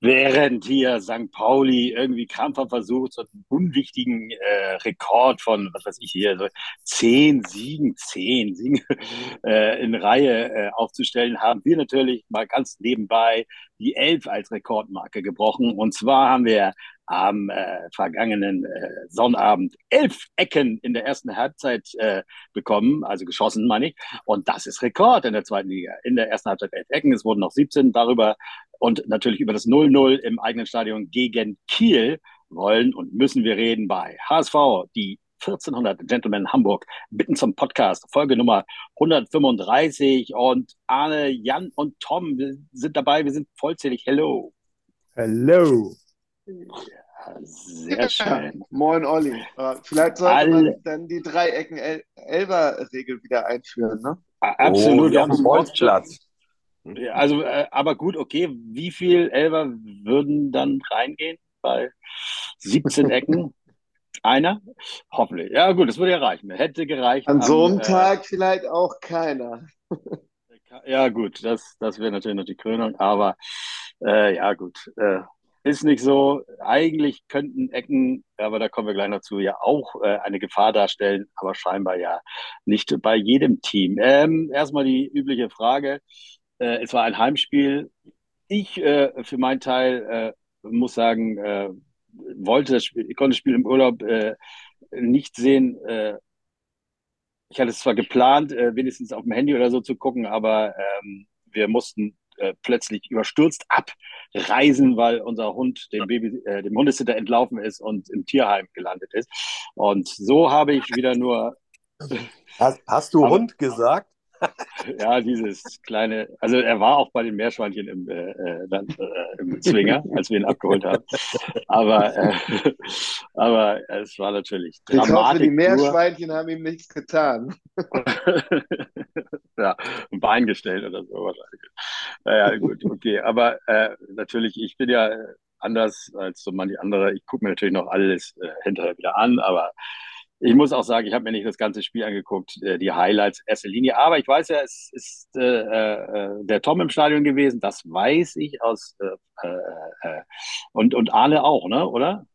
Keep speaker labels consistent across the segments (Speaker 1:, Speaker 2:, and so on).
Speaker 1: Während hier St. Pauli irgendwie krampfhaft versucht, so einen unwichtigen äh, Rekord von, was weiß ich hier, so zehn Siegen, zehn Siegen äh, in Reihe äh, aufzustellen, haben wir natürlich mal ganz nebenbei die elf als Rekordmarke gebrochen. Und zwar haben wir am äh, vergangenen äh, Sonnabend elf Ecken in der ersten Halbzeit äh, bekommen, also geschossen, meine ich. Und das ist Rekord in der zweiten Liga. In der ersten Halbzeit elf Ecken, es wurden noch 17 darüber und natürlich über das 0-0 im eigenen Stadion gegen Kiel wollen und müssen wir reden bei HSV, die 1400 Gentlemen Hamburg, bitten zum Podcast, Folge Nummer 135 und Arne, Jan und Tom sind dabei, wir sind vollzählig. Hello.
Speaker 2: Hello.
Speaker 1: Ja, sehr schön.
Speaker 3: Moin Olli. Vielleicht sollte All... man dann die Dreiecken-Elber-Regel wieder einführen, ne?
Speaker 1: Absolut, oh, auf dem Bolzplatz. Also, äh, aber gut, okay. Wie viel Elber würden dann reingehen bei 17 Ecken? Einer? Hoffentlich. Ja, gut, das würde ja reichen. Hätte gereicht.
Speaker 3: An so einem äh, Tag vielleicht auch keiner.
Speaker 1: ja, gut, das, das wäre natürlich noch die Krönung, aber äh, ja, gut. Äh, ist nicht so. Eigentlich könnten Ecken, aber da kommen wir gleich noch zu, ja auch äh, eine Gefahr darstellen, aber scheinbar ja nicht bei jedem Team. Ähm, erstmal die übliche Frage. Äh, es war ein Heimspiel. Ich äh, für meinen Teil äh, muss sagen, äh, wollte das Spiel, ich konnte das Spiel im Urlaub äh, nicht sehen. Ich hatte es zwar geplant, wenigstens auf dem Handy oder so zu gucken, aber ähm, wir mussten plötzlich überstürzt abreisen, weil unser Hund dem Baby, äh, dem Hundesitter entlaufen ist und im Tierheim gelandet ist. Und so habe ich wieder nur.
Speaker 2: Hast, hast du Hund gesagt?
Speaker 1: Ja, dieses kleine, also er war auch bei den Meerschweinchen im, äh, äh dann, äh, im Zwinger, als wir ihn abgeholt haben. Aber, äh, aber es war natürlich
Speaker 3: dramatisch. Ich hoffe, die Meerschweinchen haben ihm nichts getan.
Speaker 1: ja, ein Bein gestellt oder so wahrscheinlich. Naja, gut, okay. Aber äh, natürlich, ich bin ja anders als so manche andere. Ich gucke mir natürlich noch alles äh, hinterher wieder an, aber ich muss auch sagen, ich habe mir nicht das ganze Spiel angeguckt, äh, die Highlights erster Linie. Aber ich weiß ja, es ist äh, äh, der Tom im Stadion gewesen. Das weiß ich aus äh, äh, und und Arne auch, ne? Oder?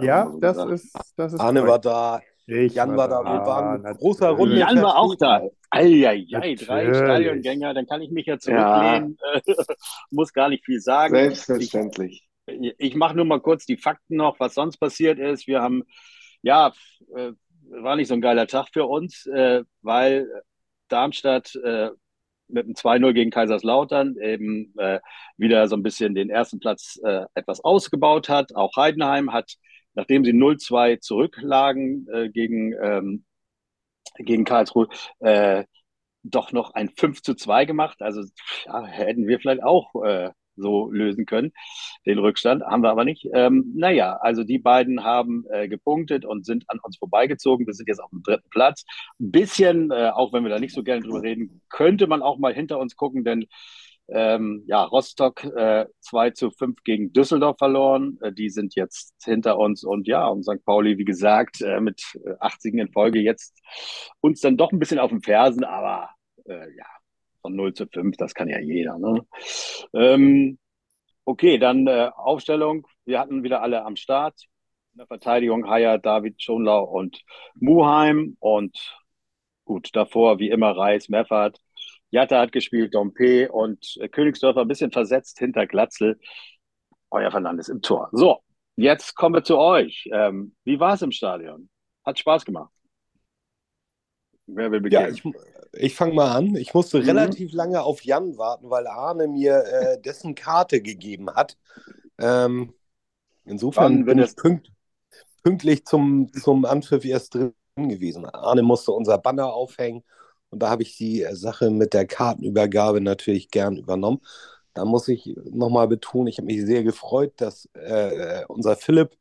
Speaker 2: ja, so das ist das ist.
Speaker 3: Arne war da.
Speaker 2: Ich Jan war da. Wir
Speaker 3: waren ein großer Runde.
Speaker 1: Jan war auch da. Eieiei, drei Stadiongänger. Dann kann ich mich ja zurücklehnen. Ja. muss gar nicht viel sagen.
Speaker 3: Selbstverständlich.
Speaker 1: Ich, mache nur mal kurz die Fakten noch, was sonst passiert ist. Wir haben, ja, äh, war nicht so ein geiler Tag für uns, äh, weil Darmstadt äh, mit einem 2-0 gegen Kaiserslautern eben äh, wieder so ein bisschen den ersten Platz äh, etwas ausgebaut hat. Auch Heidenheim hat, nachdem sie 0-2 zurücklagen äh, gegen, ähm, gegen Karlsruhe, doch noch ein 5 zu 2 gemacht. Also ja, hätten wir vielleicht auch so lösen können, den Rückstand. Haben wir aber nicht. Ähm, naja, also die beiden haben äh, gepunktet und sind an uns vorbeigezogen. Wir sind jetzt auf dem dritten Platz. Ein bisschen, äh, auch wenn wir da nicht so gerne drüber reden, könnte man auch mal hinter uns gucken, denn ähm, ja, Rostock äh, 2 zu 5 gegen Düsseldorf verloren. Äh, die sind jetzt hinter uns und ja, und St. Pauli, wie gesagt, äh, mit 80 äh, in Folge jetzt uns dann doch ein bisschen auf den Fersen, aber äh, ja, von 0 zu 5, das kann ja jeder. Ne? Ähm, okay, dann äh, Aufstellung. Wir hatten wieder alle am Start. In der Verteidigung Haya, David Schonlau und Muheim. Und gut, davor wie immer Reis, Meffert. Jatta hat gespielt, Dompe und äh, Königsdörfer ein bisschen versetzt hinter Glatzel. Euer Fernandes im Tor. So, jetzt kommen wir zu euch. Ähm, wie war es im Stadion? Hat Spaß gemacht.
Speaker 2: Wer will beginnen? Ja, ich, ich fange mal an. Ich musste mhm. relativ lange auf Jan warten, weil Arne mir äh, dessen Karte gegeben hat. Ähm, insofern bin ich pünkt, pünktlich zum, zum Anpfiff erst drin gewesen. Arne musste unser Banner aufhängen und da habe ich die äh, Sache mit der Kartenübergabe natürlich gern übernommen. Da muss ich nochmal betonen, ich habe mich sehr gefreut, dass äh, unser Philipp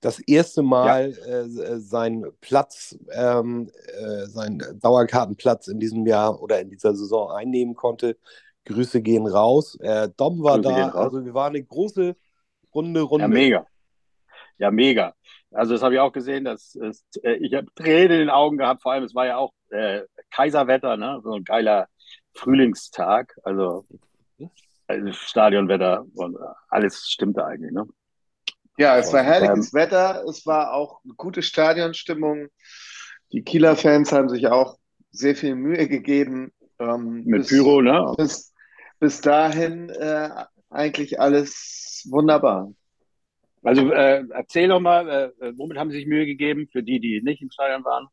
Speaker 2: das erste Mal ja. äh, seinen Platz, ähm, äh, seinen Dauerkartenplatz in diesem Jahr oder in dieser Saison einnehmen konnte. Grüße gehen raus. Äh, Dom war Grüße da, also wir waren eine große Runde, Runde.
Speaker 1: Ja, mega. Ja, mega. Also das habe ich auch gesehen, dass ist, äh, ich habe Tränen in den Augen gehabt, vor allem es war ja auch äh, Kaiserwetter, ne? so ein geiler Frühlingstag. Also also Stadionwetter und alles stimmte eigentlich, ne?
Speaker 3: Ja, es war herrliches ähm, Wetter, es war auch eine gute Stadionstimmung. Die Kieler Fans haben sich auch sehr viel Mühe gegeben.
Speaker 1: Ähm, Mit bis, Pyro, ne?
Speaker 3: Bis, bis dahin äh, eigentlich alles wunderbar.
Speaker 1: Also äh, erzähl doch mal, äh, womit haben Sie sich Mühe gegeben für die, die nicht im Stadion waren?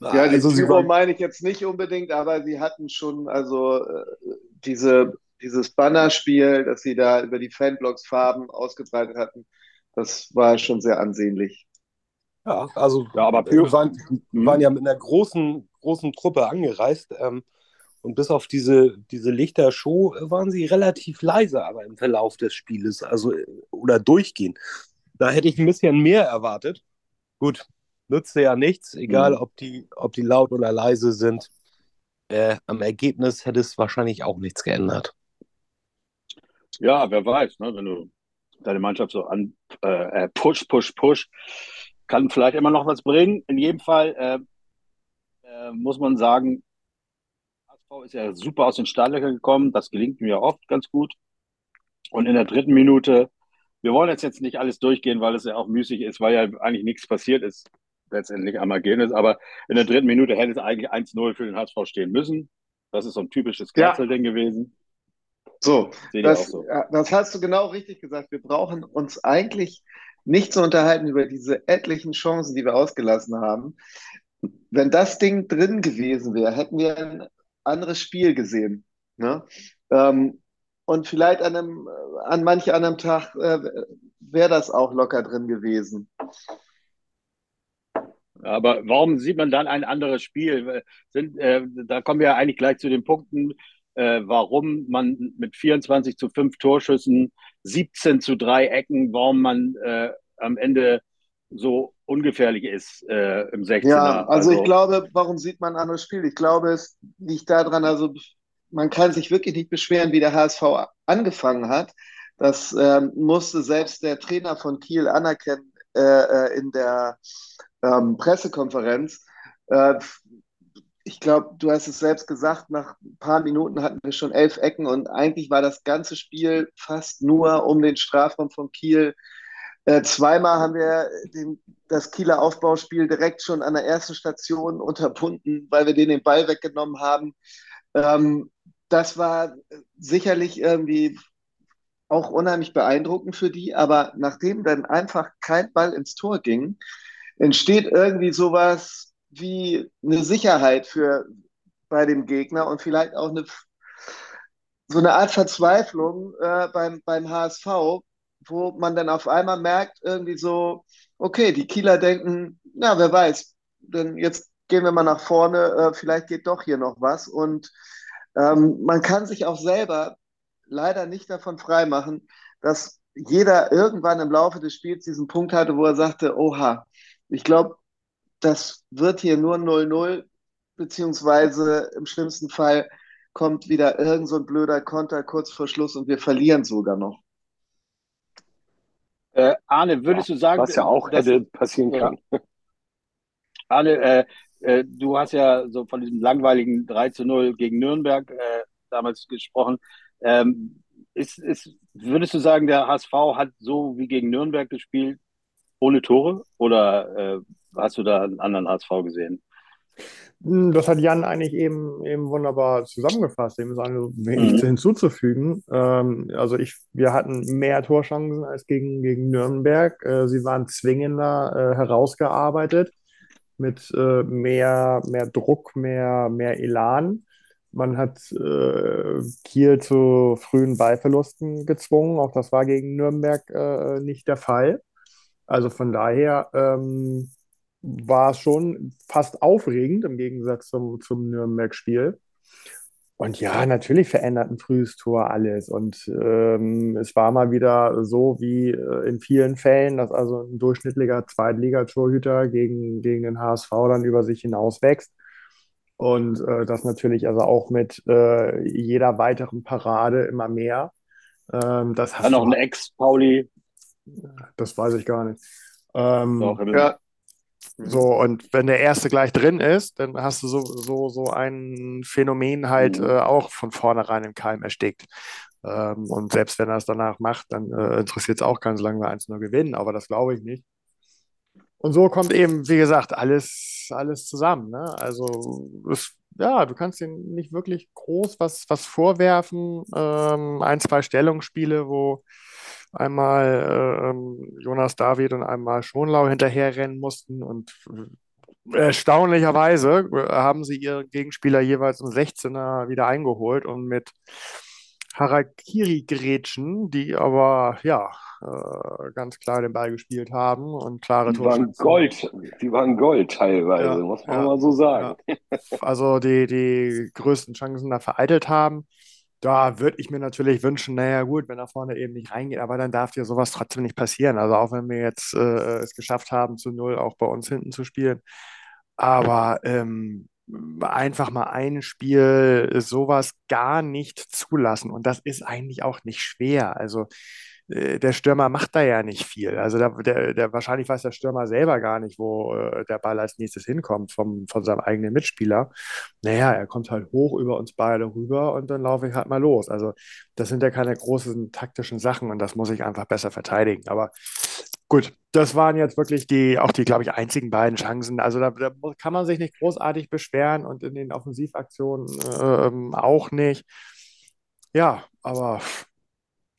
Speaker 3: Ja, die also Pyro meine ich jetzt nicht unbedingt, aber sie hatten schon also äh, diese, dieses Bannerspiel, das sie da über die Fanblogs Farben ausgebreitet hatten, das war schon sehr ansehnlich.
Speaker 2: Ja, also ja, aber wir waren, wir waren ja mit einer großen, großen Truppe angereist. Ähm, und bis auf diese, diese Lichtershow waren sie relativ leise, aber im Verlauf des Spieles, also oder durchgehend. Da hätte ich ein bisschen mehr erwartet. Gut, nützte ja nichts, egal mhm. ob, die, ob die laut oder leise sind. Äh, am Ergebnis hätte es wahrscheinlich auch nichts geändert.
Speaker 1: Ja, wer weiß, ne, wenn du deine Mannschaft so an äh, äh push, push, push, kann vielleicht immer noch was bringen. In jedem Fall äh, äh, muss man sagen, HSV ist ja super aus den Startlöchern gekommen. Das gelingt mir oft ganz gut. Und in der dritten Minute, wir wollen jetzt, jetzt nicht alles durchgehen, weil es ja auch müßig ist, weil ja eigentlich nichts passiert ist, letztendlich am Ergebnis. Aber in der dritten Minute hätte es eigentlich 1-0 für den HSV stehen müssen. Das ist so ein typisches Kanzelding ja. gewesen.
Speaker 3: So, das, so. das hast du genau richtig gesagt. Wir brauchen uns eigentlich nicht zu unterhalten über diese etlichen Chancen, die wir ausgelassen haben. Wenn das Ding drin gewesen wäre, hätten wir ein anderes Spiel gesehen. Ne? Ähm, und vielleicht an, einem, an manch anderem Tag äh, wäre das auch locker drin gewesen.
Speaker 1: Aber warum sieht man dann ein anderes Spiel? Sind, äh, da kommen wir eigentlich gleich zu den Punkten, äh, warum man mit 24 zu 5 Torschüssen, 17 zu 3 Ecken, warum man äh, am Ende so ungefährlich ist äh, im 16er.
Speaker 3: Ja, also, also, ich glaube, warum sieht man ein anderes Spiel? Ich glaube, es liegt daran, also man kann sich wirklich nicht beschweren, wie der HSV angefangen hat. Das ähm, musste selbst der Trainer von Kiel anerkennen äh, äh in der ähm, Pressekonferenz. Äh, ich glaube, du hast es selbst gesagt, nach ein paar Minuten hatten wir schon elf Ecken und eigentlich war das ganze Spiel fast nur um den Strafraum von Kiel äh, zweimal haben wir den, das Kieler Aufbauspiel direkt schon an der ersten Station unterbunden, weil wir denen den Ball weggenommen haben. Ähm, das war sicherlich irgendwie auch unheimlich beeindruckend für die, aber nachdem dann einfach kein Ball ins Tor ging, entsteht irgendwie sowas wie eine Sicherheit für bei dem Gegner und vielleicht auch eine so eine Art Verzweiflung äh, beim, beim HSV, wo man dann auf einmal merkt, irgendwie so, okay, die Kieler denken, na, wer weiß, denn jetzt gehen wir mal nach vorne, äh, vielleicht geht doch hier noch was. Und ähm, man kann sich auch selber leider nicht davon freimachen, dass jeder irgendwann im Laufe des Spiels diesen Punkt hatte, wo er sagte, oha, ich glaube, das wird hier nur 0-0, beziehungsweise im schlimmsten Fall kommt wieder irgend so ein blöder Konter kurz vor Schluss und wir verlieren sogar noch.
Speaker 1: Äh, Arne, würdest ja, du sagen,
Speaker 2: was ja auch dass, hätte passieren kann.
Speaker 1: Arne, äh, äh, du hast ja so von diesem langweiligen 3 zu 0 gegen Nürnberg äh, damals gesprochen. Ähm, ist, ist, würdest du sagen, der HSV hat so wie gegen Nürnberg gespielt, ohne Tore? Oder äh, hast du da einen anderen HSV gesehen?
Speaker 4: Hm, das hat Jan eigentlich eben, eben wunderbar zusammengefasst. Dem ist also wenig mhm. hinzuzufügen. Ähm, also ich, wir hatten mehr Torchancen als gegen, gegen Nürnberg. Äh, sie waren zwingender äh, herausgearbeitet mit äh, mehr, mehr Druck, mehr, mehr Elan. Man hat äh, Kiel zu frühen Ballverlusten gezwungen. Auch das war gegen Nürnberg äh, nicht der Fall. Also von daher ähm, war es schon fast aufregend im Gegensatz zum, zum Nürnberg-Spiel. Und ja, natürlich verändert ein frühes Tor alles. Und ähm, es war mal wieder so wie äh, in vielen Fällen, dass also ein durchschnittlicher Zweitligatorhüter gegen, gegen den HSV dann über sich hinaus wächst. Und äh, das natürlich also auch mit äh, jeder weiteren Parade immer mehr.
Speaker 1: Ähm, das Dann noch ein Ex-Pauli.
Speaker 4: Das weiß ich gar nicht. Ähm, Doch, ja, so, und wenn der erste gleich drin ist, dann hast du so, so, so ein Phänomen halt mhm. äh, auch von vornherein im Keim erstickt. Ähm, und selbst wenn er es danach macht, dann äh, interessiert es auch keinen, solange wir 1-0 gewinnen. Aber das glaube ich nicht. Und so kommt eben, wie gesagt, alles, alles zusammen. Ne? Also es, ja, du kannst ihm nicht wirklich groß was, was vorwerfen. Ähm, ein, zwei Stellungsspiele, wo einmal äh, Jonas David und einmal Schonlau hinterherrennen mussten und erstaunlicherweise haben sie ihren Gegenspieler jeweils im 16er wieder eingeholt und mit Harakiri-Grätschen, die aber ja äh, ganz klar den Ball gespielt haben und klare
Speaker 2: Die waren Gold, die waren Gold teilweise, ja, muss man ja, mal so sagen.
Speaker 4: Ja. Also die, die größten Chancen da vereitelt haben. Da würde ich mir natürlich wünschen, naja gut, wenn er vorne eben nicht reingeht, aber dann darf dir sowas trotzdem nicht passieren. Also auch wenn wir jetzt äh, es geschafft haben, zu null auch bei uns hinten zu spielen. Aber ähm, einfach mal ein Spiel sowas gar nicht zulassen. Und das ist eigentlich auch nicht schwer. Also der Stürmer macht da ja nicht viel. Also der, der, der, wahrscheinlich weiß der Stürmer selber gar nicht, wo äh, der Ball als nächstes hinkommt vom, von seinem eigenen Mitspieler. Naja, er kommt halt hoch über uns beide rüber und dann laufe ich halt mal los. Also das sind ja keine großen taktischen Sachen und das muss ich einfach besser verteidigen. Aber gut, das waren jetzt wirklich die, auch die, glaube ich, einzigen beiden Chancen. Also da, da, kann man sich nicht großartig beschweren und in den Offensivaktionen äh, auch nicht. Ja, aber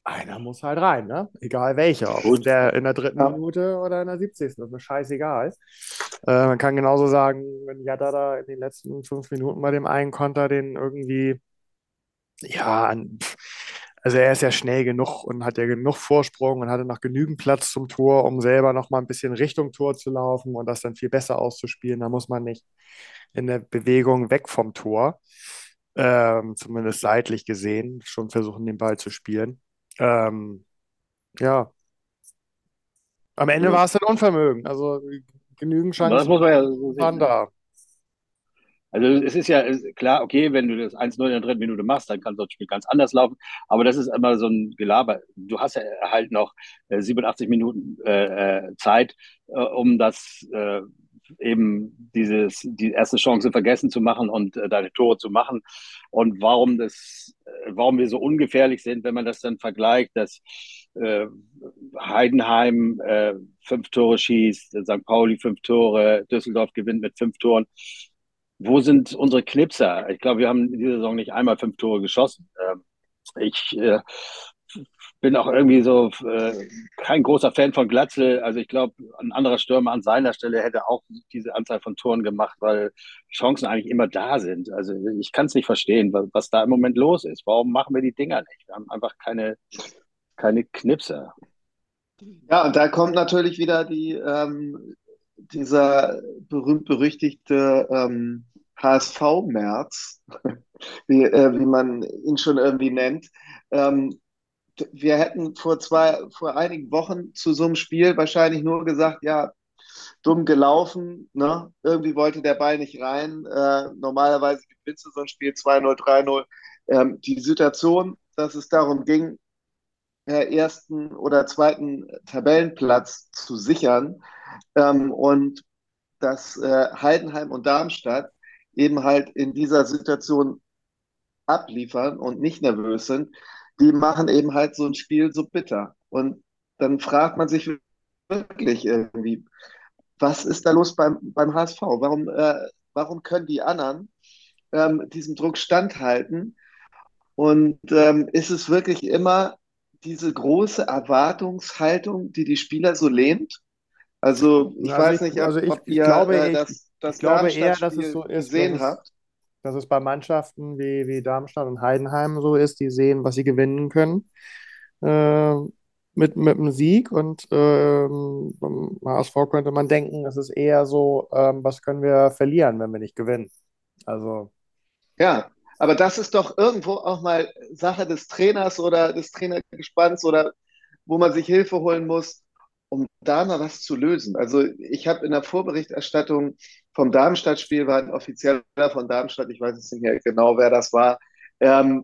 Speaker 4: einer muss halt rein, ne? Egal welcher. Ob der in der dritten ja. Minute oder in der 70. Das ist mir scheißegal. Äh, man kann genauso sagen, wenn Jada da in den letzten fünf Minuten bei dem einen Konter den irgendwie, ja, also er ist ja schnell genug und hat ja genug Vorsprung und hatte noch genügend Platz zum Tor, um selber noch mal ein bisschen Richtung Tor zu laufen und das dann viel besser auszuspielen. Da muss man nicht in der Bewegung weg vom Tor, ähm, zumindest seitlich gesehen, schon versuchen, den Ball zu spielen. Ähm, ja. Am Ende ja. war es ein Unvermögen. Also genügend Chancen das muss man ja so waren da.
Speaker 1: Also es ist ja klar, okay, wenn du das 1-0 in der dritten Minute machst, dann kann das Spiel ganz anders laufen. Aber das ist immer so ein Gelaber. Du hast ja halt noch äh, 87 Minuten äh, äh, Zeit, äh, um das äh, eben dieses, die erste Chance vergessen zu machen und äh, deine Tore zu machen. Und warum das, äh, warum wir so ungefährlich sind, wenn man das dann vergleicht, dass äh, Heidenheim äh, fünf Tore schießt, St. Pauli fünf Tore, Düsseldorf gewinnt mit fünf Toren. Wo sind unsere Knipser? Ich glaube, wir haben in dieser Saison nicht einmal fünf Tore geschossen. Ähm, ich äh, bin auch irgendwie so äh, kein großer Fan von Glatzel. Also ich glaube, ein anderer Stürmer an seiner Stelle hätte auch diese Anzahl von Toren gemacht, weil Chancen eigentlich immer da sind. Also ich kann es nicht verstehen, was, was, da im Moment los ist. Warum machen wir die Dinger nicht? Wir haben einfach keine, keine Knipser.
Speaker 3: Ja, und da kommt natürlich wieder die, ähm, dieser berühmt-berüchtigte ähm, HSV-März, wie, äh, wie man ihn schon irgendwie nennt. Ähm, wir hätten vor zwei, vor einigen Wochen zu so einem Spiel wahrscheinlich nur gesagt, ja, dumm gelaufen, ne? Irgendwie wollte der Ball nicht rein. Äh, normalerweise gewinnst du so ein Spiel 2-0, 3-0. Ähm, die Situation, dass es darum ging, äh, ersten oder zweiten Tabellenplatz zu sichern ähm, und dass äh, Heidenheim und Darmstadt eben halt in dieser Situation abliefern und nicht nervös sind, die machen eben halt so ein Spiel so bitter. Und dann fragt man sich wirklich irgendwie, was ist da los beim, beim HSV? Warum, äh, warum können die anderen ähm, diesem Druck standhalten? Und ähm, ist es wirklich immer diese große Erwartungshaltung, die die Spieler so lähmt? Also ich also weiß ich, nicht,
Speaker 4: also ich,
Speaker 3: ob
Speaker 4: ihr glaube, äh, das, das ich glaube eher, dass es so ist, gesehen habt dass es bei Mannschaften wie, wie Darmstadt und Heidenheim so ist, die sehen, was sie gewinnen können äh, mit, mit einem Sieg. Und ähm, beim HSV könnte man denken, es ist eher so, ähm, was können wir verlieren, wenn wir nicht gewinnen. Also.
Speaker 3: Ja, aber das ist doch irgendwo auch mal Sache des Trainers oder des Trainergespanns oder wo man sich Hilfe holen muss, um da mal was zu lösen. Also ich habe in der Vorberichterstattung vom Darmstadt-Spiel war ein Offizieller von Darmstadt, ich weiß jetzt nicht mehr genau, wer das war, ähm,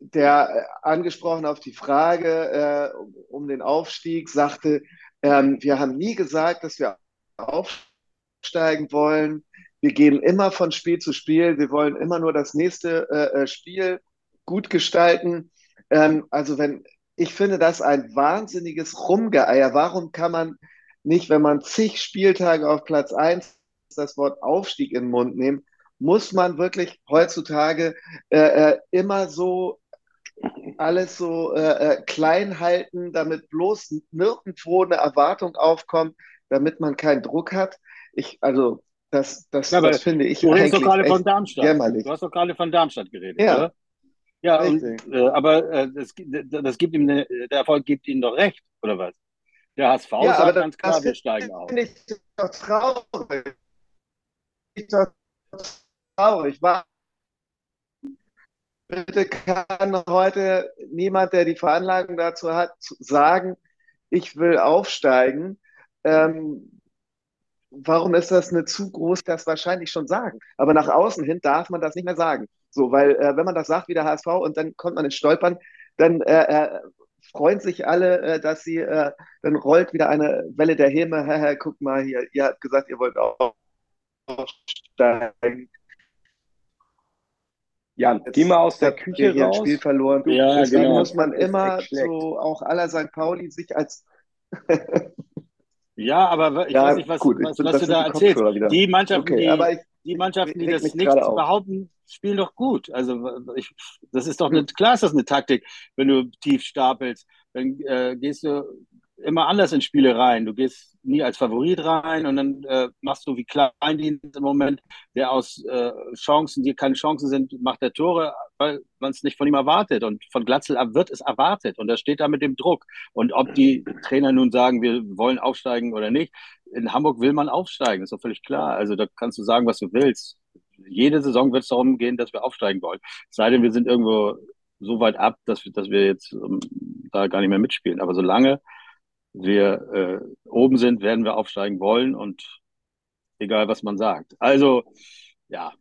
Speaker 3: der äh, angesprochen auf die Frage äh, um, den Aufstieg sagte, ähm, wir haben nie gesagt, dass wir aufsteigen wollen. Wir gehen immer von Spiel zu Spiel. Wir wollen immer nur das nächste äh, äh Spiel gut gestalten. Ähm, also wenn, ich finde das ein wahnsinniges Rumgeeier. Warum kann man nicht, wenn man zig Spieltage auf Platz 1 das Wort Aufstieg in den Mund nehmen, muss man wirklich heutzutage äh, äh, immer so alles so äh, äh, klein halten, damit bloß nirgendwo eine Erwartung aufkommt, damit man keinen Druck hat. Ich, also das, das,
Speaker 1: ja,
Speaker 3: das finde ich
Speaker 1: du eigentlich doch gerade von Darmstadt. Jämmerlich. Du hast doch gerade von Darmstadt geredet,
Speaker 3: ja.
Speaker 1: oder? Ja, und, äh, aber äh, das, das gibt ihm eine, der Erfolg gibt ihnen doch recht, oder was? Der HSV
Speaker 3: ja, sagt
Speaker 1: ganz klar, wir steigen auf.
Speaker 3: Ich doch traurig. Ich doch traurig. War Bitte kann heute niemand, der die Veranlagung dazu hat, sagen, ich will aufsteigen. Ähm, warum ist das eine zu groß, das wahrscheinlich schon sagen? Aber nach außen hin darf man das nicht mehr sagen. So, weil äh, wenn man das sagt wie der HSV und dann kommt man ins Stolpern, dann äh, äh, freuen sich alle, äh, dass sie, äh, dann rollt wieder eine Welle der Häme. Guck mal hier, ihr habt gesagt, ihr wollt aufsteigen.
Speaker 2: Jan, geh mal aus der Küche raus.
Speaker 3: Spiel verloren.
Speaker 1: Ja,
Speaker 3: Deswegen
Speaker 1: genau.
Speaker 3: muss man immer so auch aller St. Pauli sich als
Speaker 1: Ja, aber ich
Speaker 3: Ja,
Speaker 1: weiß nicht, was,
Speaker 3: gut,
Speaker 1: was, was
Speaker 3: das
Speaker 1: du da
Speaker 3: die
Speaker 1: erzählst. Die Mannschaften,
Speaker 3: Okay,
Speaker 1: die, die Mannschaften, die das nicht behaupten, spielen doch gut. Also ich, das ist doch eine, klar ist das eine Taktik, wenn du tief stapelst. Dann äh, gehst du immer anders in Spiele rein. Du gehst nie als Favorit rein und dann äh, machst du wie Kleindienst im Moment, der aus äh, Chancen, die keine Chancen sind, macht der Tore, weil man es nicht von ihm erwartet. Und von Glatzel wird es erwartet. Und er steht da mit dem Druck. Und ob die Trainer nun sagen, wir wollen aufsteigen oder nicht, in Hamburg will man aufsteigen, ist doch völlig klar. Also da kannst du sagen, was du willst. Jede Saison wird es darum gehen, dass wir aufsteigen wollen. Sei denn, wir sind irgendwo so weit ab, dass wir, dass wir jetzt ähm, da gar nicht mehr mitspielen. Aber solange wir äh, oben sind, werden wir aufsteigen wollen und egal, was man sagt. Also, ja.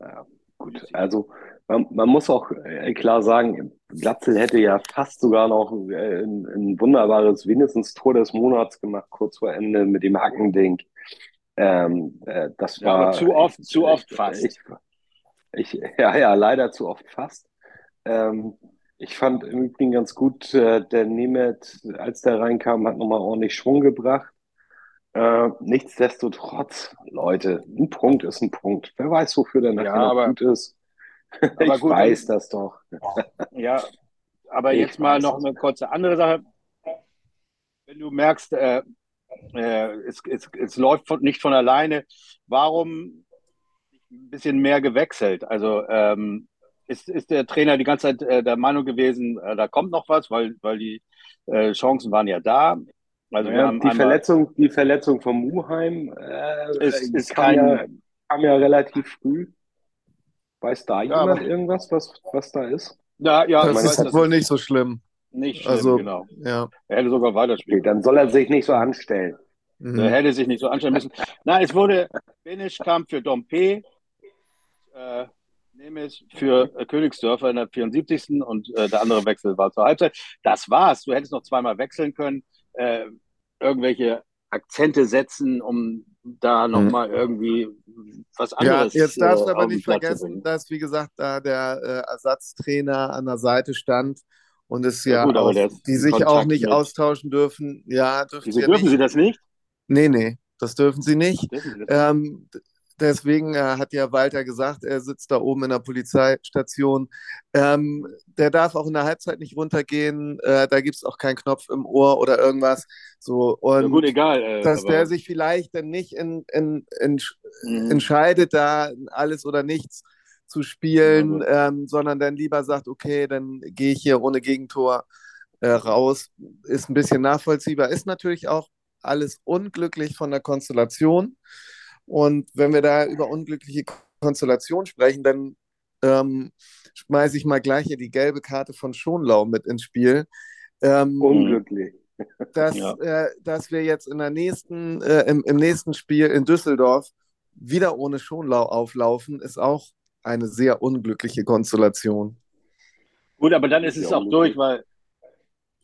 Speaker 2: Ja, gut, also man, man muss auch äh, klar sagen, Glatzel hätte ja fast sogar noch äh, ein, ein wunderbares wenigstens Tor des Monats gemacht, kurz vor Ende mit dem Hackending. Ähm, äh, das
Speaker 1: Ja,
Speaker 2: war
Speaker 1: aber zu oft, zu oft
Speaker 2: ich,
Speaker 1: fast.
Speaker 2: Ich, ich, ja, ja, leider zu oft fast. Ähm, ich fand im Übrigen ganz gut, äh, der Nemeth, als der reinkam, hat nochmal ordentlich Schwung gebracht. Äh, nichtsdestotrotz, Leute, ein Punkt ist ein Punkt. Wer weiß, wofür der nachher
Speaker 1: Ja, aber-
Speaker 2: gut ist.
Speaker 1: aber
Speaker 2: ich
Speaker 1: gut,
Speaker 2: weiß das doch.
Speaker 1: Ja, aber
Speaker 2: Ich
Speaker 1: jetzt mal noch eine kurze andere Sache. Wenn du merkst, äh, äh, es, es, es läuft von, nicht von alleine, warum ein bisschen mehr gewechselt? Also ähm, ist, ist der Trainer die ganze Zeit äh, der Meinung gewesen, äh, da kommt noch was, weil, weil die äh, Chancen waren ja da. Also wir
Speaker 2: Ja,
Speaker 1: haben
Speaker 2: die Verletzung, die Verletzung von Muheim äh,
Speaker 1: Ist- ist
Speaker 2: kam,
Speaker 1: kein-
Speaker 2: ja, kam ja relativ früh. Weiß da
Speaker 1: Ja,
Speaker 2: jemand
Speaker 1: aber-
Speaker 2: irgendwas, was, was da ist?
Speaker 1: ja, ja,
Speaker 4: Das ist
Speaker 1: weiß, das
Speaker 4: wohl
Speaker 1: ist
Speaker 4: nicht so schlimm.
Speaker 1: nicht schlimm,
Speaker 4: Also,
Speaker 1: genau.
Speaker 4: ja.
Speaker 1: Er hätte sogar weiterspielen
Speaker 2: Okay, dann soll er sich nicht so anstellen.
Speaker 1: Der
Speaker 4: Mhm.
Speaker 1: hätte sich nicht so anstellen müssen. Nein, es wurde Benisch kam für Dompe, äh, Nemes für äh, Königsdörfer in der 74. und äh, der andere Wechsel war zur Halbzeit. Das war's. Du hättest noch zweimal wechseln können, äh, irgendwelche Akzente setzen, um da nochmal irgendwie was
Speaker 4: Mhm. Ja,
Speaker 1: anderes
Speaker 4: jetzt darfst du aber nicht
Speaker 1: zu
Speaker 4: vergessen, dass, wie gesagt, da der äh, Ersatztrainer an der Seite stand und es
Speaker 1: Ja,
Speaker 4: ja,
Speaker 1: gut,
Speaker 4: auch,
Speaker 1: ist
Speaker 4: die sich auch
Speaker 1: Kontakt
Speaker 4: nicht
Speaker 1: mit-
Speaker 4: austauschen dürfen. Ja, dürfen
Speaker 1: Wieso
Speaker 4: sie
Speaker 1: dürfen
Speaker 4: nicht.
Speaker 1: Sie das nicht?
Speaker 4: Nee, nee, das dürfen sie nicht.
Speaker 1: Dürfen Sie das nicht?
Speaker 4: Ähm, deswegen äh, hat ja Walter gesagt, er sitzt da oben in der Polizeistation. Ähm, der darf auch in der Halbzeit nicht runtergehen. Äh, da gibt es auch keinen Knopf im Ohr oder irgendwas. So,
Speaker 1: Ja,
Speaker 4: und
Speaker 1: gut, egal. Äh,
Speaker 4: dass der sich vielleicht dann nicht in, in, in,
Speaker 1: Mhm.
Speaker 4: entscheidet, da alles oder nichts zu spielen,
Speaker 1: Ja,
Speaker 4: ähm, sondern dann lieber sagt, okay, dann gehe ich hier ohne Gegentor äh, raus, ist ein bisschen nachvollziehbar. Ist natürlich auch alles unglücklich von der Konstellation. Und wenn wir da über unglückliche Konstellation sprechen, dann ähm, schmeiße ich mal gleich hier die gelbe Karte von Schonlau mit ins Spiel. Ähm,
Speaker 2: Unglücklich.
Speaker 4: dass,
Speaker 1: Ja.
Speaker 4: äh, dass wir jetzt in der nächsten, äh, im, im nächsten Spiel in Düsseldorf wieder ohne Schonlau auflaufen, ist auch eine sehr unglückliche Konstellation.
Speaker 1: Gut, aber dann ist es auch durch, weil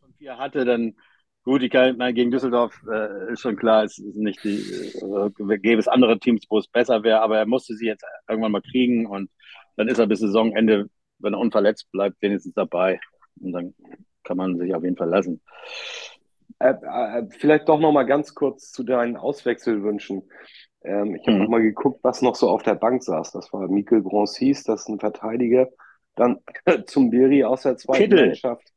Speaker 1: von vier hatte, dann gut, ich kann, nein, gegen Düsseldorf äh, ist schon klar, es ist nicht die, äh, gäbe es andere Teams, wo es besser wäre, aber er musste sie jetzt irgendwann mal kriegen und dann ist er bis Saisonende wenn er unverletzt bleibt, wenigstens dabei. Und dann kann man sich auf jeden Fall lassen.
Speaker 2: Äh, äh, vielleicht doch noch mal ganz kurz zu deinen Auswechselwünschen. Ähm, ich habe mhm. noch mal geguckt, was noch so auf der Bank saß. Das war Mikel Bronsis, das ist ein Verteidiger. Dann zum Beri aus der zweiten Kittel. Mannschaft.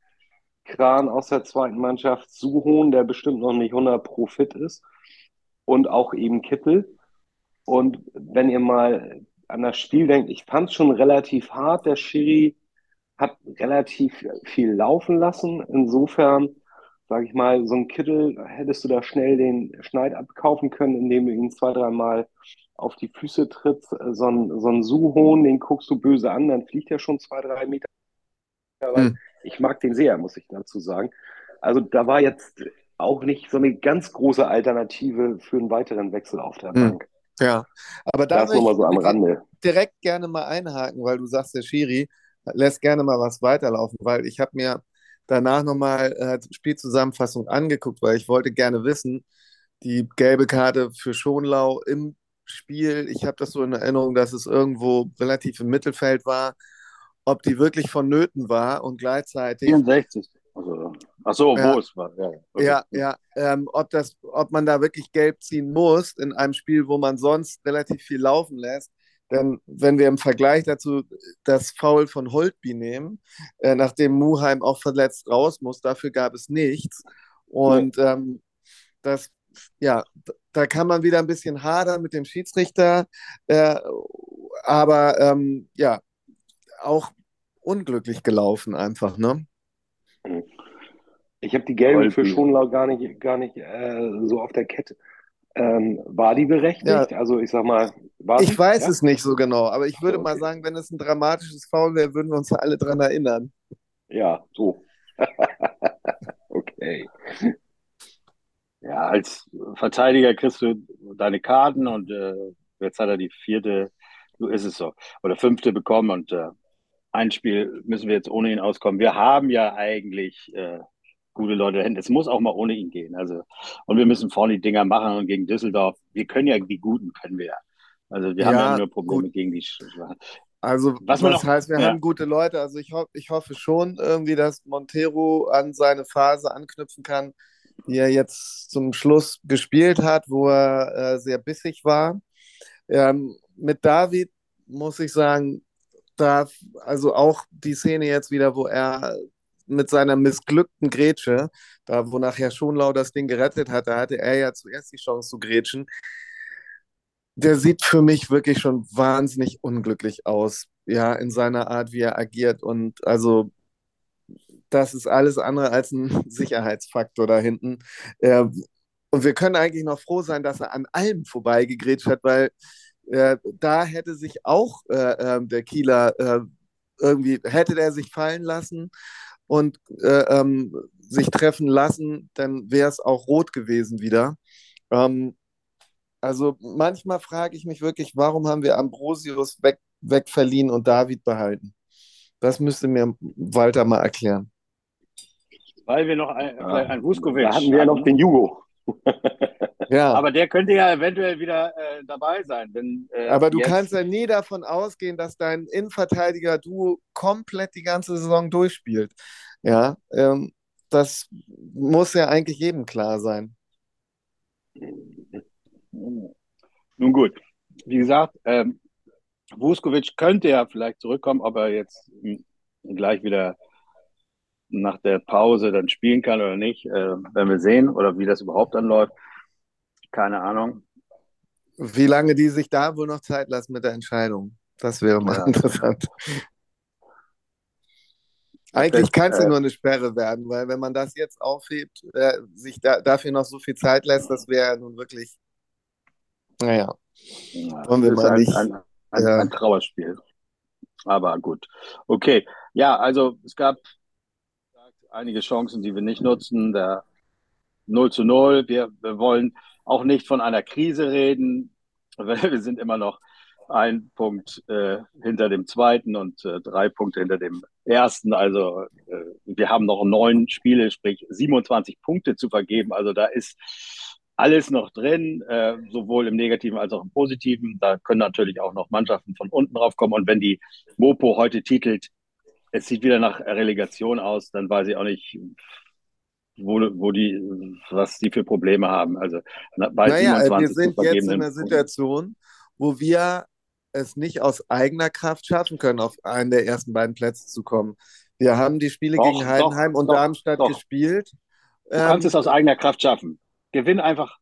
Speaker 2: Kran aus der zweiten Mannschaft. Suhon, der bestimmt noch nicht 100 pro fit ist. Und auch eben Kittel. Und wenn ihr mal an das Spiel denkt, ich fand es schon relativ hart. Der Schiri hat relativ viel laufen lassen. Insofern, sage ich mal, so ein Kittel hättest du da schnell den Schneid abkaufen können, indem du ihn zwei, dreimal auf die Füße trittst. So ein, so ein Suhon, den guckst du böse an, dann fliegt er schon zwei, drei Meter. Hm. Ich mag den sehr, muss ich dazu sagen. Also da war jetzt auch nicht so eine ganz große Alternative für einen weiteren Wechsel auf der hm. Bank.
Speaker 3: Ja, aber da
Speaker 2: das nochmal so am Rande.
Speaker 3: direkt gerne mal einhaken, weil du sagst, der Schiri lässt gerne mal was weiterlaufen, weil ich habe mir danach nochmal äh, Spielzusammenfassung angeguckt, weil ich wollte gerne wissen, die gelbe Karte für Schonlau im Spiel, ich habe das so in Erinnerung, dass es irgendwo relativ im Mittelfeld war, ob die wirklich vonnöten war und gleichzeitig.
Speaker 1: 64. Also, ach so, ja, wo es war.
Speaker 3: Ja, okay. ja, ja ähm, ob, das, ob man da wirklich gelb ziehen muss in einem Spiel, wo man sonst relativ viel laufen lässt. Denn wenn wir im Vergleich dazu das Foul von Holtby nehmen, äh, nachdem Muheim auch verletzt raus muss, dafür gab es nichts. Und ja. ähm, das, ja, da kann man wieder ein bisschen hadern mit dem Schiedsrichter. Äh, aber ähm, ja, auch unglücklich gelaufen einfach, ne?
Speaker 2: Ich habe die gelbe für Schonlau gar nicht, gar nicht äh, so auf der Kette. Ähm, war die berechtigt? Ja. Also ich sag mal,
Speaker 3: war Ich weiß ja? es nicht so genau, aber ich würde okay. mal sagen, wenn es ein dramatisches Foul wäre, würden wir uns alle dran erinnern.
Speaker 2: Ja, so. okay.
Speaker 1: Ja, als Verteidiger kriegst du deine Karten und äh, jetzt hat er die vierte, so ist es so, oder fünfte bekommen und äh, ein Spiel müssen wir jetzt ohne ihn auskommen. Wir haben ja eigentlich äh, gute Leute dahin. Es muss auch mal ohne ihn gehen. Also, und wir müssen vorne die Dinger machen und gegen Düsseldorf. Wir können ja, die Guten können wir ja. Also wir haben ja, nur Probleme gut. gegen die Schwachen.
Speaker 3: Also, was das noch, heißt, wir ja. haben gute Leute. Also, ich, ho ich hoffe schon irgendwie, dass Montero an seine Phase anknüpfen kann, die er jetzt zum Schluss gespielt hat, wo er äh, sehr bissig war. Ähm, mit David muss ich sagen, da, also auch die Szene jetzt wieder, wo er mit seiner missglückten Grätsche, da wo nachher Schonlau das Ding gerettet hat, da hatte er ja zuerst die Chance zu grätschen. Der sieht für mich wirklich schon wahnsinnig unglücklich aus, ja, in seiner Art, wie er agiert. Und also, das ist alles andere als ein Sicherheitsfaktor da hinten. Äh, und wir können eigentlich noch froh sein, dass er an allem vorbeigegrätscht hat, weil äh, da hätte sich auch äh, ähm, der Kieler äh, irgendwie, hätte der sich fallen lassen und äh, ähm, sich treffen lassen, dann wäre es auch rot gewesen wieder. Ähm, also manchmal frage ich mich wirklich, warum haben wir Ambrosius weg, wegverliehen und David behalten? Das müsste mir Walter mal erklären.
Speaker 1: Weil wir noch ein, ja. ein
Speaker 2: Vuskovic Da hatten wir ja noch den Jugo.
Speaker 1: Ja. Aber der könnte ja eventuell wieder äh, dabei sein. Wenn,
Speaker 3: äh, Aber du jetzt... kannst ja nie davon ausgehen, dass dein Innenverteidiger-Duo komplett die ganze Saison durchspielt. Ja, ähm, das muss ja eigentlich jedem klar sein.
Speaker 1: Nun gut, wie gesagt, ähm, Vuskovic könnte ja vielleicht zurückkommen, ob er jetzt gleich wieder nach der Pause dann spielen kann oder nicht, äh, werden wir sehen oder wie das überhaupt dann läuft. Keine Ahnung.
Speaker 3: Wie lange die sich da wohl noch Zeit lassen mit der Entscheidung? Das wäre mal ja. interessant. Eigentlich kann es ja äh, nur eine Sperre werden, weil wenn man das jetzt aufhebt, äh, sich da, dafür noch so viel Zeit lässt, das wäre nun wirklich, naja,
Speaker 1: ja, wollen wir mal ein, nicht. Ein, ein, ja. ein Trauerspiel. Aber gut. Okay. Ja, also es gab einige Chancen, die wir nicht nutzen. Der 0 zu 0. Wir, wir wollen auch nicht von einer Krise reden, weil wir sind immer noch ein Punkt äh, hinter dem zweiten und äh, drei Punkte hinter dem ersten. Also äh, wir haben noch neun Spiele, sprich 27 Punkte zu vergeben. Also da ist alles noch drin, äh, sowohl im Negativen als auch im Positiven. Da können natürlich auch noch Mannschaften von unten drauf kommen. Und wenn die Mopo heute titelt, es sieht wieder nach Relegation aus, dann weiß ich auch nicht, wo, wo die, was die für Probleme haben. Also
Speaker 3: bei naja, 27 wir sind jetzt in einer Situation, wo wir es nicht aus eigener Kraft schaffen können, auf einen der ersten beiden Plätze zu kommen. Wir haben die Spiele doch, gegen Heidenheim doch, und doch, Darmstadt gespielt.
Speaker 1: Du ähm, kannst es aus eigener Kraft schaffen. Gewinn einfach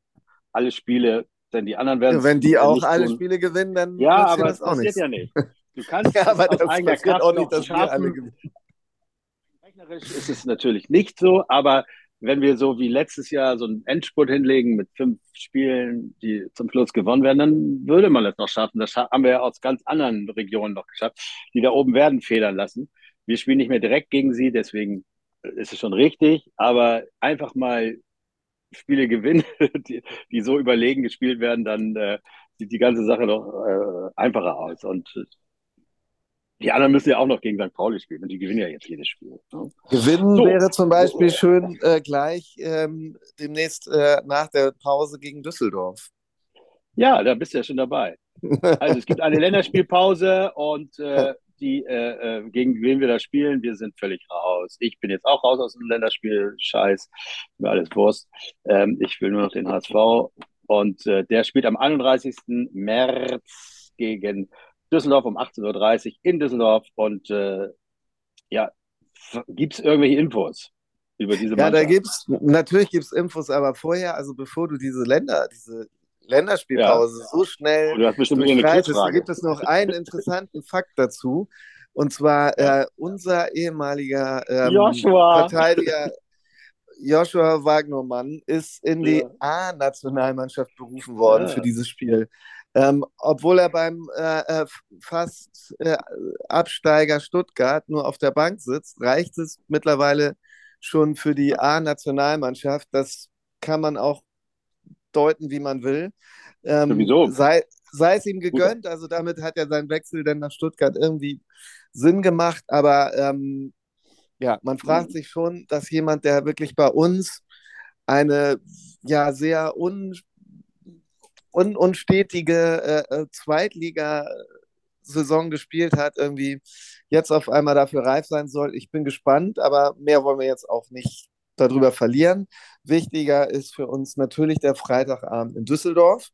Speaker 1: alle Spiele, denn die anderen werden.
Speaker 3: Wenn die auch alle tun. Spiele gewinnen, dann
Speaker 1: ja, aber das auch nicht. ja nicht. Du kannst ja, aber das eigener Kraft auch nicht, dass schaffen. wir alle gewinnen. Rechnerisch ist es natürlich nicht so, aber wenn wir so wie letztes Jahr so einen Endspurt hinlegen mit fünf Spielen, die zum Schluss gewonnen werden, dann würde man das noch schaffen. Das haben wir ja aus ganz anderen Regionen noch geschafft. Die da oben werden federn lassen. Wir spielen nicht mehr direkt gegen sie, deswegen ist es schon richtig, aber einfach mal Spiele gewinnen, die, die so überlegen gespielt werden, dann äh, sieht die ganze Sache doch äh, einfacher aus. Und die anderen müssen ja auch noch gegen St. Pauli spielen und die gewinnen ja jetzt jedes Spiel.
Speaker 3: Ne? Gewinnen so. wäre zum Beispiel schön äh, gleich ähm, demnächst äh, nach der Pause gegen Düsseldorf.
Speaker 1: Ja, da bist du ja schon dabei. Also es gibt eine Länderspielpause und äh, die, äh, äh, gegen wen wir da spielen, wir sind völlig raus. Ich bin jetzt auch raus aus dem Länderspiel, scheiß, mir alles Wurst. Ähm, ich will nur noch den HSV und äh, der spielt am 31. März gegen Düsseldorf um 18.30 Uhr in Düsseldorf. Und äh, ja, gibt es irgendwelche Infos über diese
Speaker 3: Mannschaft? Ja, da gibt es, natürlich gibt es Infos, aber vorher, also bevor du diese Länder, diese Länderspielpause ja. so schnell
Speaker 1: oh, durchreitest,
Speaker 3: da gibt es noch einen interessanten Fakt dazu. Und zwar äh, unser ehemaliger ähm, Verteidiger Joshua Wagnermann ist in die A-Nationalmannschaft berufen worden ja. für dieses Spiel. Ähm, obwohl er beim äh, äh, fast äh, Absteiger Stuttgart nur auf der Bank sitzt, reicht es mittlerweile schon für die A-Nationalmannschaft. Das kann man auch deuten, wie man will. Ähm, Wieso? Sei, sei es ihm gegönnt, also damit hat ja sein Wechsel dann nach Stuttgart irgendwie Sinn gemacht, aber ähm, ja, man fragt mhm. sich schon, dass jemand, der wirklich bei uns eine ja sehr un un unstetige äh, äh, Zweitliga-Saison gespielt hat, irgendwie jetzt auf einmal dafür reif sein soll. Ich bin gespannt, aber mehr wollen wir jetzt auch nicht darüber verlieren. Wichtiger ist für uns natürlich der Freitagabend in Düsseldorf.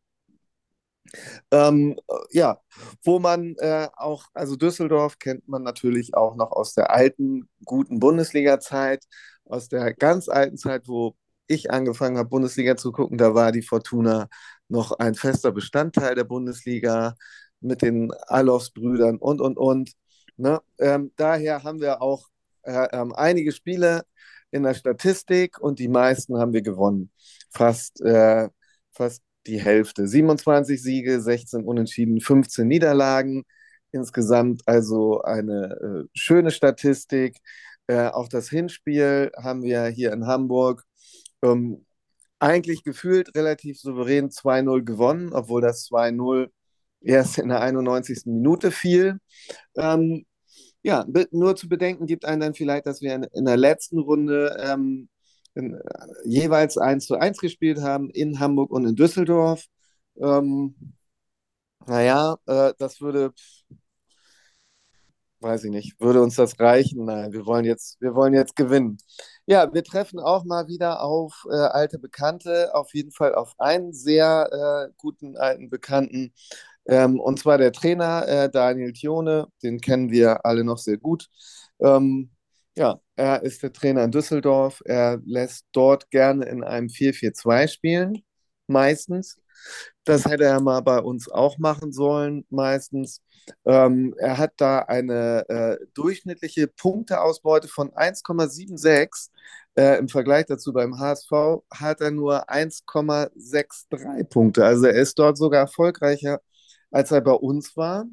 Speaker 3: Ähm, ja, wo man äh, auch, also Düsseldorf kennt man natürlich auch noch aus der alten, guten Bundesliga-Zeit, aus der ganz alten Zeit, wo ich angefangen habe, Bundesliga zu gucken. Da war die Fortuna noch ein fester Bestandteil der Bundesliga mit den Alofs-Brüdern und, und, und. Ne? Ähm, daher haben wir auch äh, ähm, einige Spiele in der Statistik und die meisten haben wir gewonnen. Fast, äh, fast die Hälfte. 27 Siege, 16 Unentschieden, 15 Niederlagen. Insgesamt also eine äh, schöne Statistik. Äh, auch das Hinspiel haben wir hier in Hamburg ähm, eigentlich gefühlt relativ souverän 2-0 gewonnen, obwohl das 2-0 erst in der 91. Minute fiel. Ähm, ja, nur zu bedenken gibt einen dann vielleicht, dass wir in, in der letzten Runde ähm, in, äh, jeweils 1 zu 1 gespielt haben, in Hamburg und in Düsseldorf. Ähm, naja, äh, das würde, weiß ich nicht, würde uns das reichen? Nein, wir wollen jetzt, wir wollen jetzt gewinnen. Ja, wir treffen auch mal wieder auf äh, alte Bekannte, auf jeden Fall auf einen sehr äh, guten alten Bekannten, ähm, und zwar der Trainer äh, Daniel Thione, den kennen wir alle noch sehr gut. Ähm, ja, er ist der Trainer in Düsseldorf. Er lässt dort gerne in einem 4-4-2 spielen, meistens. Das hätte er mal bei uns auch machen sollen, meistens. Ähm, er hat da eine äh, durchschnittliche Punkteausbeute von 1,76. Äh, Im Vergleich dazu beim HSV hat er nur 1,63 Punkte. Also er ist dort sogar erfolgreicher, als er bei uns war.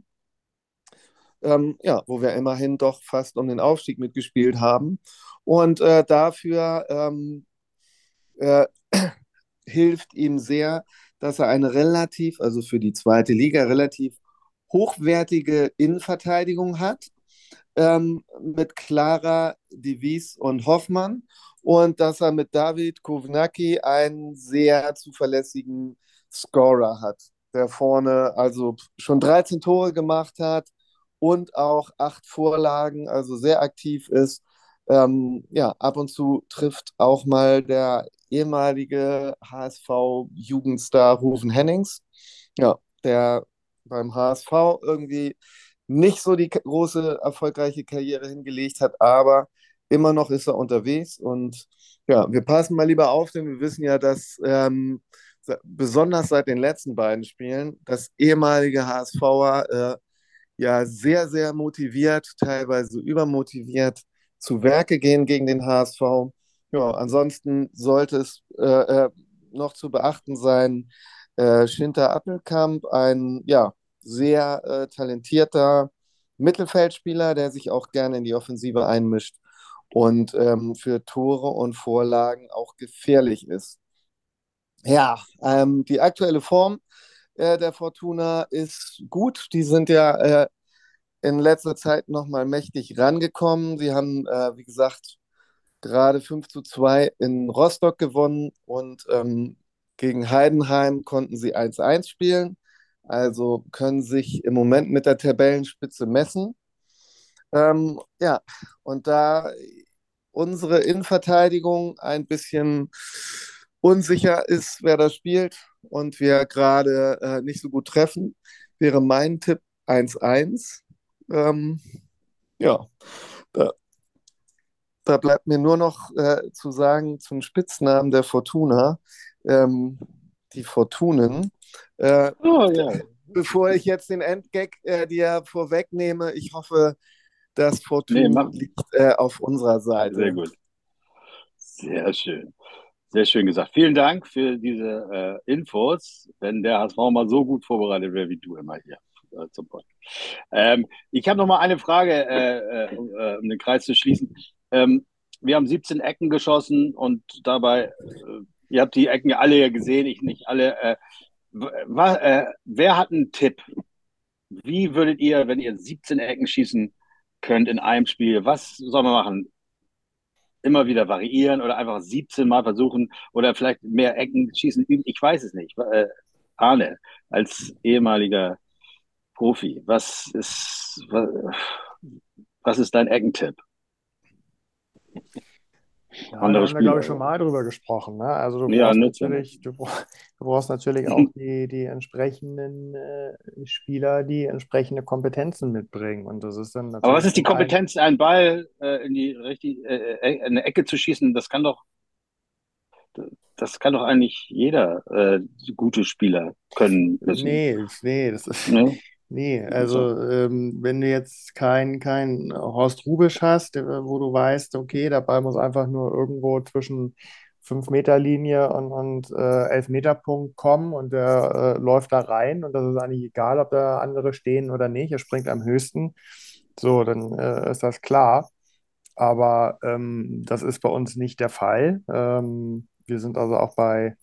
Speaker 3: Ähm, ja, wo wir immerhin doch fast um den Aufstieg mitgespielt haben. Und äh, dafür ähm, äh, hilft ihm sehr, dass er eine relativ, also für die zweite Liga, relativ hochwertige Innenverteidigung hat. Ähm, mit Clara, Devis und Hoffmann. Und dass er mit David Kovnacki einen sehr zuverlässigen Scorer hat, der vorne also schon 13 Tore gemacht hat und auch acht Vorlagen, also sehr aktiv ist. Ähm, ja, ab und zu trifft auch mal der ehemalige HSV-Jugendstar Rufen Hennings, ja, der beim HSV irgendwie nicht so die große erfolgreiche Karriere hingelegt hat, aber immer noch ist er unterwegs und ja, wir passen mal lieber auf, denn wir wissen ja, dass ähm, besonders seit den letzten beiden Spielen das ehemalige HSVer äh, ja sehr, sehr motiviert, teilweise übermotiviert zu Werke gehen gegen den HSV. Ja, ansonsten sollte es äh, äh, noch zu beachten sein, äh, Schinter Appelkamp, ein ja, sehr äh, talentierter Mittelfeldspieler, der sich auch gerne in die Offensive einmischt und ähm, für Tore und Vorlagen auch gefährlich ist. Ja, ähm, die aktuelle Form äh, der Fortuna ist gut. Die sind ja äh, in letzter Zeit nochmal mächtig rangekommen. Sie haben, äh, wie gesagt, gerade 5 zu 2 in Rostock gewonnen und ähm, gegen Heidenheim konnten sie 1-1 spielen. Also können sich im Moment mit der Tabellenspitze messen. Ähm, ja, und da unsere Innenverteidigung ein bisschen unsicher ist, wer da spielt und wir gerade äh, nicht so gut treffen, wäre mein Tipp 1-1. Ähm, ja, da, da, bleibt mir nur noch äh, zu sagen zum Spitznamen der Fortuna, ähm, die Fortunen. Äh, oh, ja. Bevor ich jetzt den Endgag äh, dir vorwegnehme, ich hoffe, das Fortuna nee, liegt äh, auf unserer Seite.
Speaker 1: Sehr gut. Sehr schön. Sehr schön gesagt. Vielen Dank für diese äh, Infos. Wenn der HSV mal so gut vorbereitet wäre wie du immer hier zum Podcast. Ähm, ich habe noch mal eine Frage, äh, äh, um den Kreis zu schließen. Ähm, wir haben 17 Ecken geschossen und dabei, äh, ihr habt die Ecken alle ja gesehen, ich nicht alle. Äh, wer hat einen Tipp? Wie würdet ihr, wenn ihr 17 Ecken schießen könnt in einem Spiel. Was soll man machen? Immer wieder variieren oder einfach 17 Mal versuchen oder vielleicht mehr Ecken schießen üben? Ich weiß es nicht. Äh, Arne, als ehemaliger Profi, was ist, was, was ist dein Eckentipp?
Speaker 4: Ja, haben wir, glaube ich, schon mal drüber gesprochen. Ne? Also du brauchst, ja, natürlich, du, du, brauchst natürlich auch die, die entsprechenden äh, Spieler, die entsprechende Kompetenzen mitbringen. Und das ist dann
Speaker 1: Aber was ist die Kompetenz, einen Ball äh, in die richtig, äh, äh, in eine Ecke zu schießen? Das kann doch, das kann doch eigentlich jeder äh, gute Spieler können.
Speaker 4: Müssen. Nee, nee, das ist. Nee? Nee, also ähm, wenn du jetzt keinen kein Horst Rubisch hast, wo du weißt, okay, der Ball muss einfach nur irgendwo zwischen 5-Meter-Linie und, und äh, 11-Meter-Punkt kommen und der äh, läuft da rein und das ist eigentlich egal, ob da andere stehen oder nicht, er springt am höchsten. So, dann äh, ist das klar. Aber ähm, das ist bei uns nicht der Fall. Ähm, wir sind also auch bei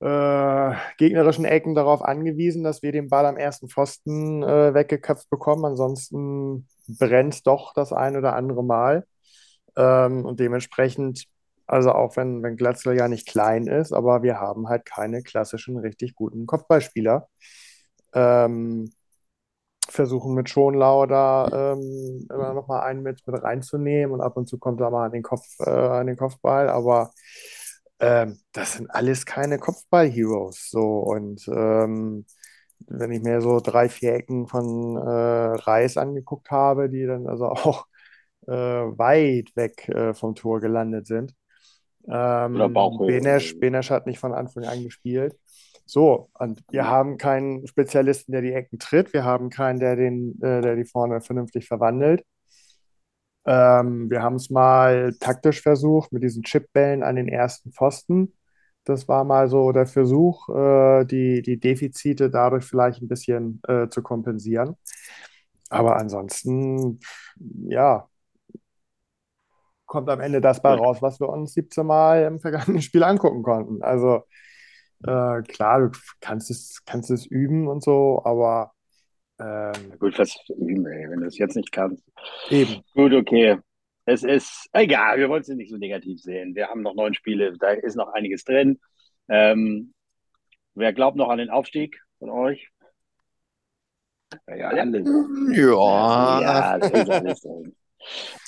Speaker 4: äh, gegnerischen Ecken darauf angewiesen, dass wir den Ball am ersten Pfosten äh, weggeköpft bekommen. Ansonsten brennt doch das ein oder andere Mal. Ähm, und dementsprechend, also auch wenn, wenn Glatzel ja nicht klein ist, aber wir haben halt keine klassischen, richtig guten Kopfballspieler. Ähm, versuchen mit Schonlau da ähm, immer noch mal einen mit, mit reinzunehmen und ab und zu kommt er mal an den Kopf, äh, an den Kopfball, aber ähm, das sind alles keine Kopfball-Heroes. So und ähm, wenn ich mir so drei, vier Ecken von äh, Reis angeguckt habe, die dann also auch äh, weit weg äh, vom Tor gelandet sind. Ähm. Benesch, Benesch hat nicht von Anfang an gespielt. So, und wir haben keinen Spezialisten, der die Ecken tritt. Wir haben keinen, der, den, äh, der die vorne vernünftig verwandelt. Ähm, wir haben es mal taktisch versucht mit diesen Chipbällen an den ersten Pfosten. Das war mal so der Versuch, äh, die, die Defizite dadurch vielleicht ein bisschen äh, zu kompensieren. Aber ansonsten, ja, kommt am Ende das bei raus, was wir uns 17 Mal im vergangenen Spiel angucken konnten. Also äh, klar, du kannst es, kannst es üben und so, aber
Speaker 1: ähm, Gut, was wenn du es jetzt nicht kannst. Eben. Gut, okay. Es ist egal, wir wollen es nicht so negativ sehen. Wir haben noch neun Spiele, da ist noch einiges drin. Ähm, wer glaubt noch an den Aufstieg von euch?
Speaker 2: Ja, alles.
Speaker 5: Ja. Ja, das ist alles
Speaker 3: drin.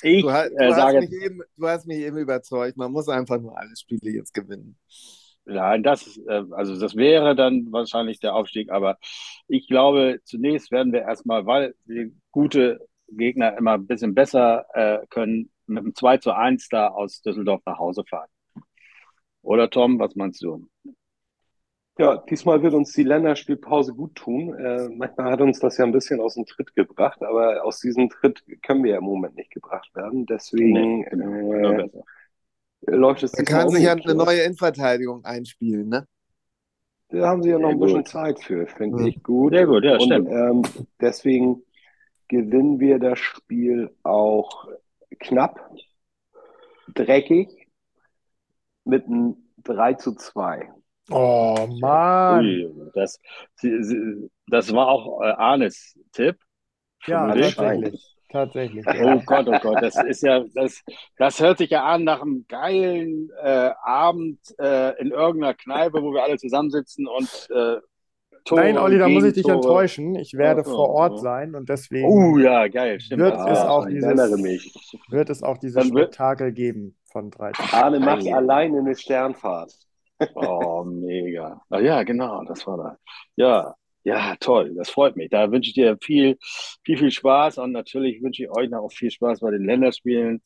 Speaker 3: Ich du, hast, äh, sage, hast eben, du hast mich eben überzeugt. Man muss einfach nur alle Spiele jetzt gewinnen.
Speaker 1: Nein, das, äh, also das wäre dann wahrscheinlich der Aufstieg, aber ich glaube, zunächst werden wir erstmal, weil wir gute Gegner immer ein bisschen besser äh, können, mit einem 2 zu 1 da aus Düsseldorf nach Hause fahren. Oder Tom, was meinst du?
Speaker 2: Ja, diesmal wird uns die Länderspielpause gut tun. Äh, manchmal hat uns das ja ein bisschen aus dem Tritt gebracht, aber aus diesem Tritt können wir ja im Moment nicht gebracht werden. Deswegen nee, genau. äh, läuft es.
Speaker 3: Da kann sich ja eine neue Innenverteidigung einspielen, ne?
Speaker 2: Da haben sie ja noch Sehr ein bisschen gut. Zeit für, finde ja. ich gut.
Speaker 1: Sehr gut, ja,
Speaker 2: Und,
Speaker 1: stimmt.
Speaker 2: Ähm, deswegen gewinnen wir das Spiel auch knapp, dreckig, mit einem 3 zu 2.
Speaker 4: Oh Mann.
Speaker 1: Das, das war auch äh, Arnes Tipp.
Speaker 4: Ja, tatsächlich. Tatsächlich.
Speaker 1: Oh Gott, oh Gott, das ist ja, das, das hört sich ja an nach einem geilen äh, Abend äh, in irgendeiner Kneipe, wo wir alle zusammensitzen und äh,
Speaker 4: Tore Nein, Olli, da muss ich dich enttäuschen. Ich werde oh, oh, vor Ort sein und deswegen
Speaker 1: oh, ja, geil, stimmt.
Speaker 4: Wird, ah, es auch dieses, wird es auch dieses Spektakel geben von 13.
Speaker 2: Arne macht alleine eine Sternfahrt.
Speaker 1: Oh, mega. Ach ja, genau, das war da. Ja, ja, toll, das freut mich. Da wünsche ich dir viel, viel, viel Spaß und natürlich wünsche ich euch noch auch viel Spaß bei den Länderspielen.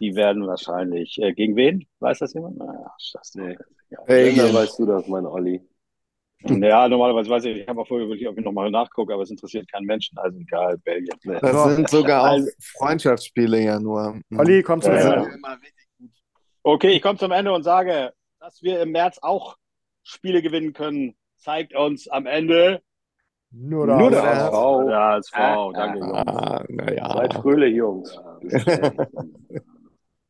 Speaker 1: Die werden wahrscheinlich äh, gegen wen? Weiß das jemand? Naja, das
Speaker 2: nee. Ja. Belgien weißt du das, mein Olli.
Speaker 1: Ja, normalerweise weiß ich, ich habe auch vorher wirklich, ob ich nochmal nachgucke, aber es interessiert keinen Menschen, also egal, Belgien.
Speaker 3: Das sind sogar auch also Freundschaftsspiele ja nur.
Speaker 4: Olli, komm zum Ende.
Speaker 1: Okay, ich komme zum Ende und sage, dass wir im März auch Spiele gewinnen können, zeigt uns am Ende
Speaker 4: nur der, Nur der HSV.
Speaker 1: Ja, HSV. Danke, Jungs.
Speaker 2: Ah, ja. Seid fröhlich, Jungs.